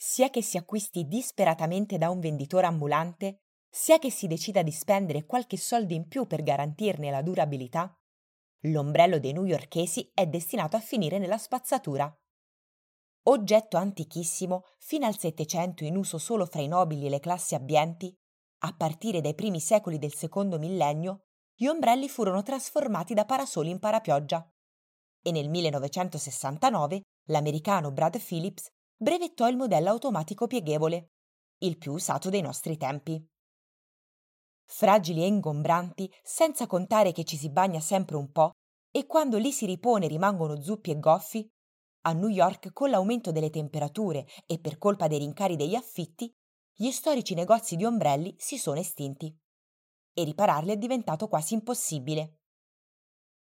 sia che si acquisti disperatamente da un venditore ambulante, sia che si decida di spendere qualche soldo in più per garantirne la durabilità, l'ombrello dei newyorkesi è destinato a finire nella spazzatura. Oggetto antichissimo, fino al Settecento in uso solo fra i nobili e le classi abbienti, a partire dai primi secoli del secondo millennio, gli ombrelli furono trasformati da parasoli in parapioggia. E nel 1969 l'americano Brad Phillips brevettò il modello automatico pieghevole, il più usato dei nostri tempi. Fragili e ingombranti, senza contare che ci si bagna sempre un po', e quando li si ripone rimangono zuppi e goffi, a New York con l'aumento delle temperature e per colpa dei rincari degli affitti, gli storici negozi di ombrelli si sono estinti e ripararli è diventato quasi impossibile.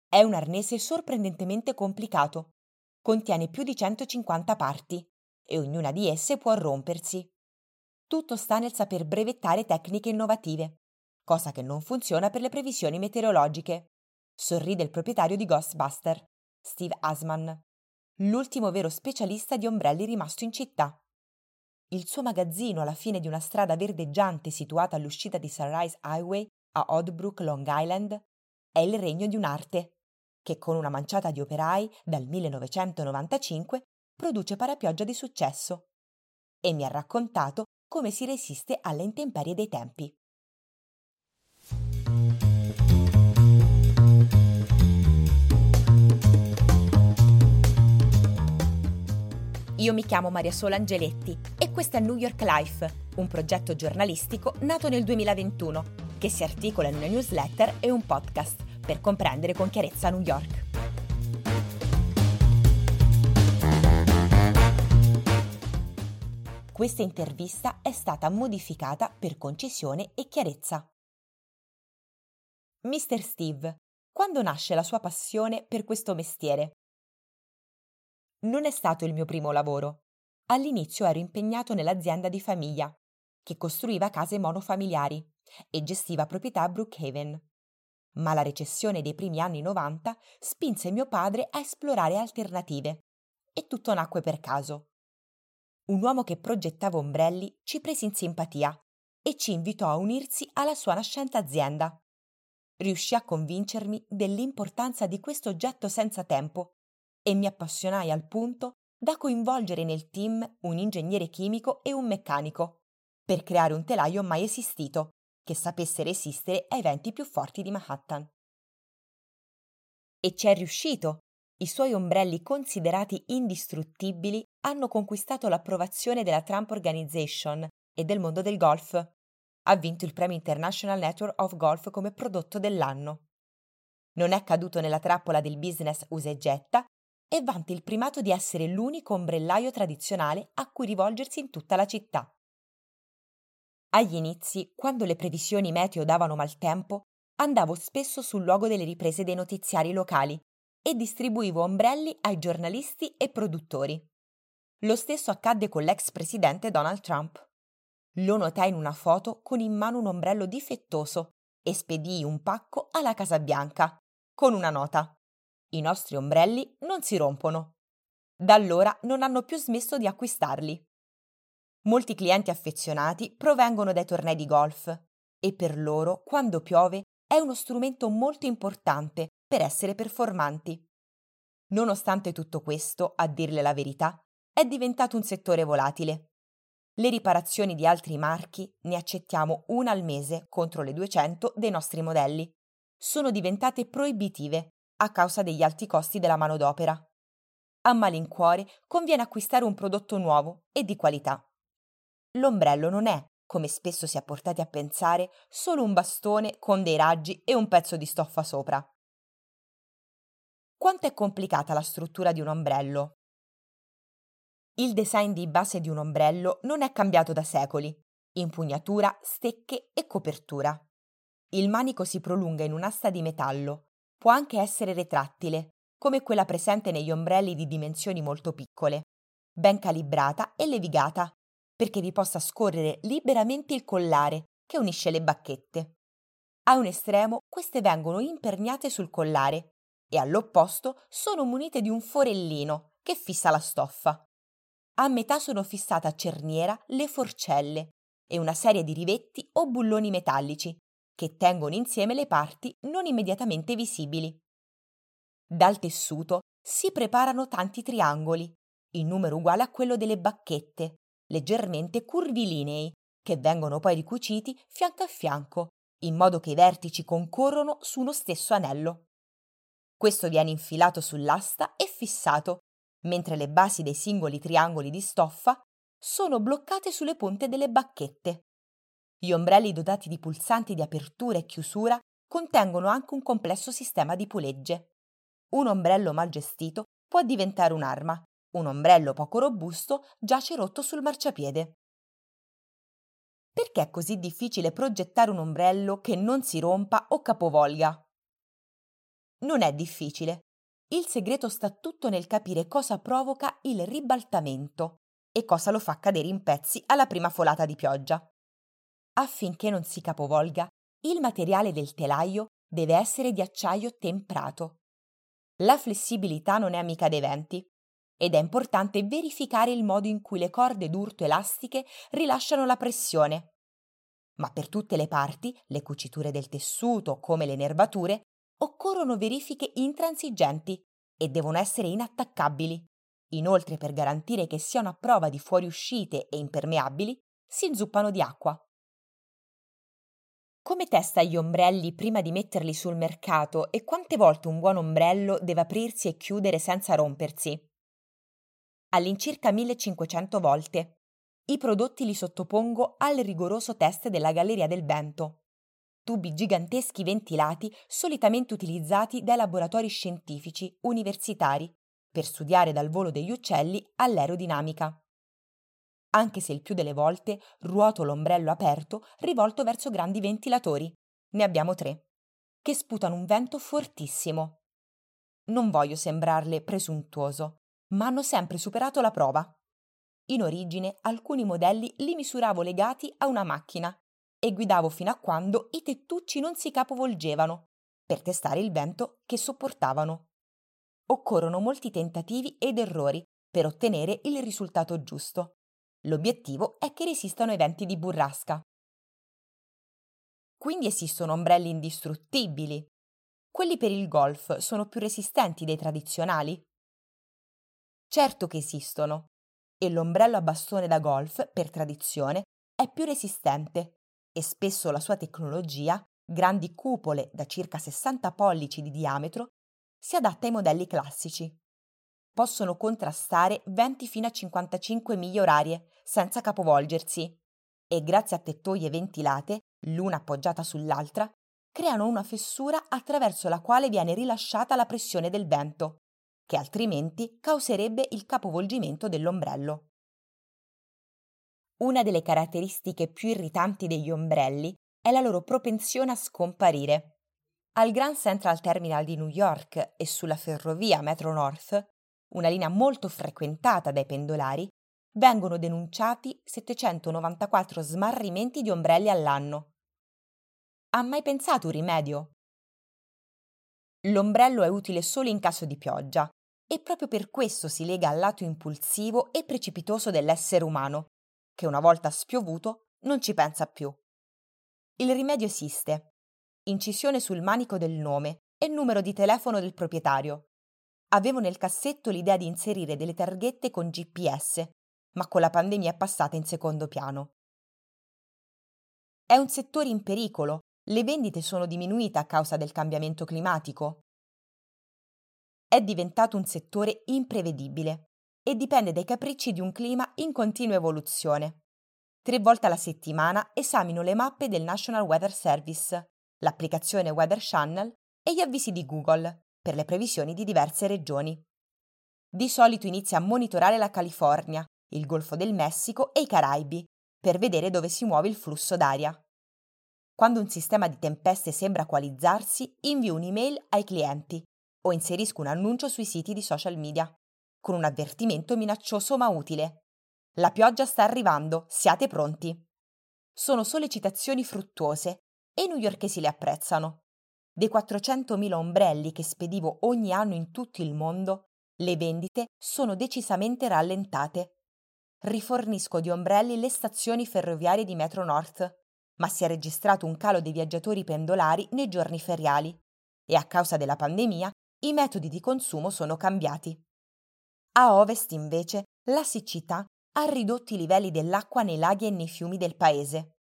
È un arnese sorprendentemente complicato. Contiene più di 150 parti e ognuna di esse può rompersi. Tutto sta nel saper brevettare tecniche innovative, cosa che non funziona per le previsioni meteorologiche. Sorride il proprietario di Ghostbuster, Steve Asman, l'ultimo vero specialista di ombrelli rimasto in città. Il suo magazzino alla fine di una strada verdeggiante situata all'uscita di Sunrise Highway a Oddbrook, Long Island, è il regno di un'arte che con una manciata di operai dal 1995 produce parapioggia di successo e mi ha raccontato come si resiste alle intemperie dei tempi. Io mi chiamo Maria Sola Angeletti e questo è New York Life, un progetto giornalistico nato nel 2021 che si articola in una newsletter e un podcast per comprendere con chiarezza New York. Questa intervista è stata modificata per concisione e chiarezza. Mr. Steve, quando nasce la sua passione per questo mestiere? Non è stato il mio primo lavoro. All'inizio ero impegnato nell'azienda di famiglia, che costruiva case monofamiliari e gestiva proprietà a Brookhaven. Ma la recessione dei primi anni 90 spinse mio padre a esplorare alternative e tutto nacque per caso. Un uomo che progettava ombrelli ci prese in simpatia e ci invitò a unirsi alla sua nascente azienda. Riuscì a convincermi dell'importanza di questo oggetto senza tempo e mi appassionai al punto da coinvolgere nel team un ingegnere chimico e un meccanico per creare un telaio mai esistito che sapesse resistere ai venti più forti di Manhattan. E ci è riuscito. I suoi ombrelli considerati indistruttibili hanno conquistato l'approvazione della Trump Organization e del mondo del golf. Ha vinto il premio International Network of Golf come prodotto dell'anno. Non è caduto nella trappola del business usa e getta e vanta il primato di essere l'unico ombrellaio tradizionale a cui rivolgersi in tutta la città. Agli inizi, quando le previsioni meteo davano maltempo, andavo spesso sul luogo delle riprese dei notiziari locali e distribuivo ombrelli ai giornalisti e produttori. Lo stesso accadde con l'ex presidente Donald Trump. Lo notai in una foto con in mano un ombrello difettoso e spedii un pacco alla Casa Bianca con una nota. I nostri ombrelli non si rompono. Da allora non hanno più smesso di acquistarli. Molti clienti affezionati provengono dai tornei di golf e per loro, quando piove, è uno strumento molto importante per essere performanti. Nonostante tutto questo, a dirle la verità, è diventato un settore volatile. Le riparazioni di altri marchi ne accettiamo una al mese contro le 200 dei nostri modelli. Sono diventate proibitive a causa degli alti costi della manodopera. A malincuore conviene acquistare un prodotto nuovo e di qualità. L'ombrello non è, come spesso si è portati a pensare, solo un bastone con dei raggi e un pezzo di stoffa sopra. Quanto è complicata la struttura di un ombrello? Il design di base di un ombrello non è cambiato da secoli. Impugnatura, stecche e copertura. Il manico si prolunga in un'asta di metallo, Può anche essere retrattile, come quella presente negli ombrelli di dimensioni molto piccole, ben calibrata e levigata, perché vi possa scorrere liberamente il collare che unisce le bacchette. A un estremo queste vengono imperniate sul collare e all'opposto sono munite di un forellino che fissa la stoffa. a metà sono fissate a cerniera le forcelle e una serie di rivetti o bulloni metallici che tengono insieme le parti non immediatamente visibili. Dal tessuto si preparano tanti triangoli, in numero uguale a quello delle bacchette, leggermente curvilinei, che vengono poi ricuciti fianco a fianco, in modo che i vertici concorrono su uno stesso anello. Questo viene infilato sull'asta e fissato, mentre le basi dei singoli triangoli di stoffa sono bloccate sulle punte delle bacchette. Gli ombrelli dotati di pulsanti di apertura e chiusura contengono anche un complesso sistema di pulegge. Un ombrello mal gestito può diventare un'arma, un ombrello poco robusto giace rotto sul marciapiede. Perché è così difficile progettare un ombrello che non si rompa o capovolga? Non è difficile. Il segreto sta tutto nel capire cosa provoca il ribaltamento e cosa lo fa cadere in pezzi alla prima folata di pioggia. Affinché non si capovolga, il materiale del telaio deve essere di acciaio temprato. La flessibilità non è amica dei venti ed è importante verificare il modo in cui le corde d'urto elastiche rilasciano la pressione. Ma per tutte le parti, le cuciture del tessuto come le nervature, occorrono verifiche intransigenti e devono essere inattaccabili. Inoltre, per garantire che siano a prova di fuoriuscite e impermeabili, si inzuppano di acqua. Come testa gli ombrelli prima di metterli sul mercato e quante volte un buon ombrello deve aprirsi e chiudere senza rompersi? All'incirca 1500 volte. I prodotti li sottopongo al rigoroso test della Galleria del Vento tubi giganteschi ventilati solitamente utilizzati dai laboratori scientifici universitari per studiare dal volo degli uccelli all'aerodinamica. Anche se il più delle volte ruoto l'ombrello aperto rivolto verso grandi ventilatori, ne abbiamo tre, che sputano un vento fortissimo. Non voglio sembrarle presuntuoso, ma hanno sempre superato la prova. In origine alcuni modelli li misuravo legati a una macchina e guidavo fino a quando i tettucci non si capovolgevano per testare il vento che sopportavano. Occorrono molti tentativi ed errori per ottenere il risultato giusto. L'obiettivo è che resistano ai venti di burrasca. Quindi esistono ombrelli indistruttibili. Quelli per il golf sono più resistenti dei tradizionali? Certo che esistono. E l'ombrello a bastone da golf, per tradizione, è più resistente e spesso la sua tecnologia, grandi cupole da circa 60 pollici di diametro, si adatta ai modelli classici. Possono contrastare 20 fino a 55 miglia orarie senza capovolgersi e grazie a tettoie ventilate, l'una appoggiata sull'altra, creano una fessura attraverso la quale viene rilasciata la pressione del vento, che altrimenti causerebbe il capovolgimento dell'ombrello. Una delle caratteristiche più irritanti degli ombrelli è la loro propensione a scomparire. Al Grand Central Terminal di New York e sulla ferrovia Metro North, una linea molto frequentata dai pendolari, vengono denunciati 794 smarrimenti di ombrelli all'anno. Ha mai pensato un rimedio? L'ombrello è utile solo in caso di pioggia e proprio per questo si lega al lato impulsivo e precipitoso dell'essere umano, che una volta spiovuto non ci pensa più. Il rimedio esiste. Incisione sul manico del nome e numero di telefono del proprietario. Avevo nel cassetto l'idea di inserire delle targhette con GPS, ma con la pandemia è passata in secondo piano. È un settore in pericolo, le vendite sono diminuite a causa del cambiamento climatico. È diventato un settore imprevedibile e dipende dai capricci di un clima in continua evoluzione. Tre volte alla settimana esamino le mappe del National Weather Service, l'applicazione Weather Channel e gli avvisi di Google per le previsioni di diverse regioni. Di solito inizia a monitorare la California, il Golfo del Messico e i Caraibi per vedere dove si muove il flusso d'aria. Quando un sistema di tempeste sembra coalizzarsi, invio un'email ai clienti o inserisco un annuncio sui siti di social media con un avvertimento minaccioso ma utile. La pioggia sta arrivando, siate pronti. Sono sollecitazioni fruttuose e i newyorkesi le apprezzano. Dei 400.000 ombrelli che spedivo ogni anno in tutto il mondo, le vendite sono decisamente rallentate. rifornisco di ombrelli le stazioni ferroviarie di Metro North, ma si è registrato un calo dei viaggiatori pendolari nei giorni feriali e a causa della pandemia i metodi di consumo sono cambiati. A ovest, invece, la siccità ha ridotto i livelli dell'acqua nei laghi e nei fiumi del paese.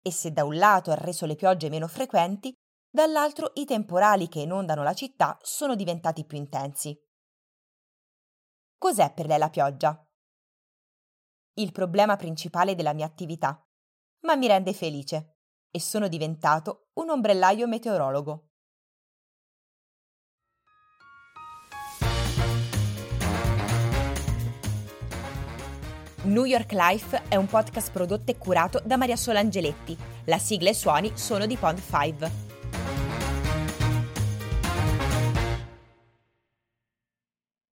E se da un lato ha reso le piogge meno frequenti, dall'altro i temporali che inondano la città sono diventati più intensi. Cos'è per lei la pioggia? Il problema principale della mia attività, ma mi rende felice e sono diventato un ombrellaio meteorologo. New York Life è un podcast prodotto e curato da Maria Sola Angeletti. La sigla e i suoni sono di Pond 5.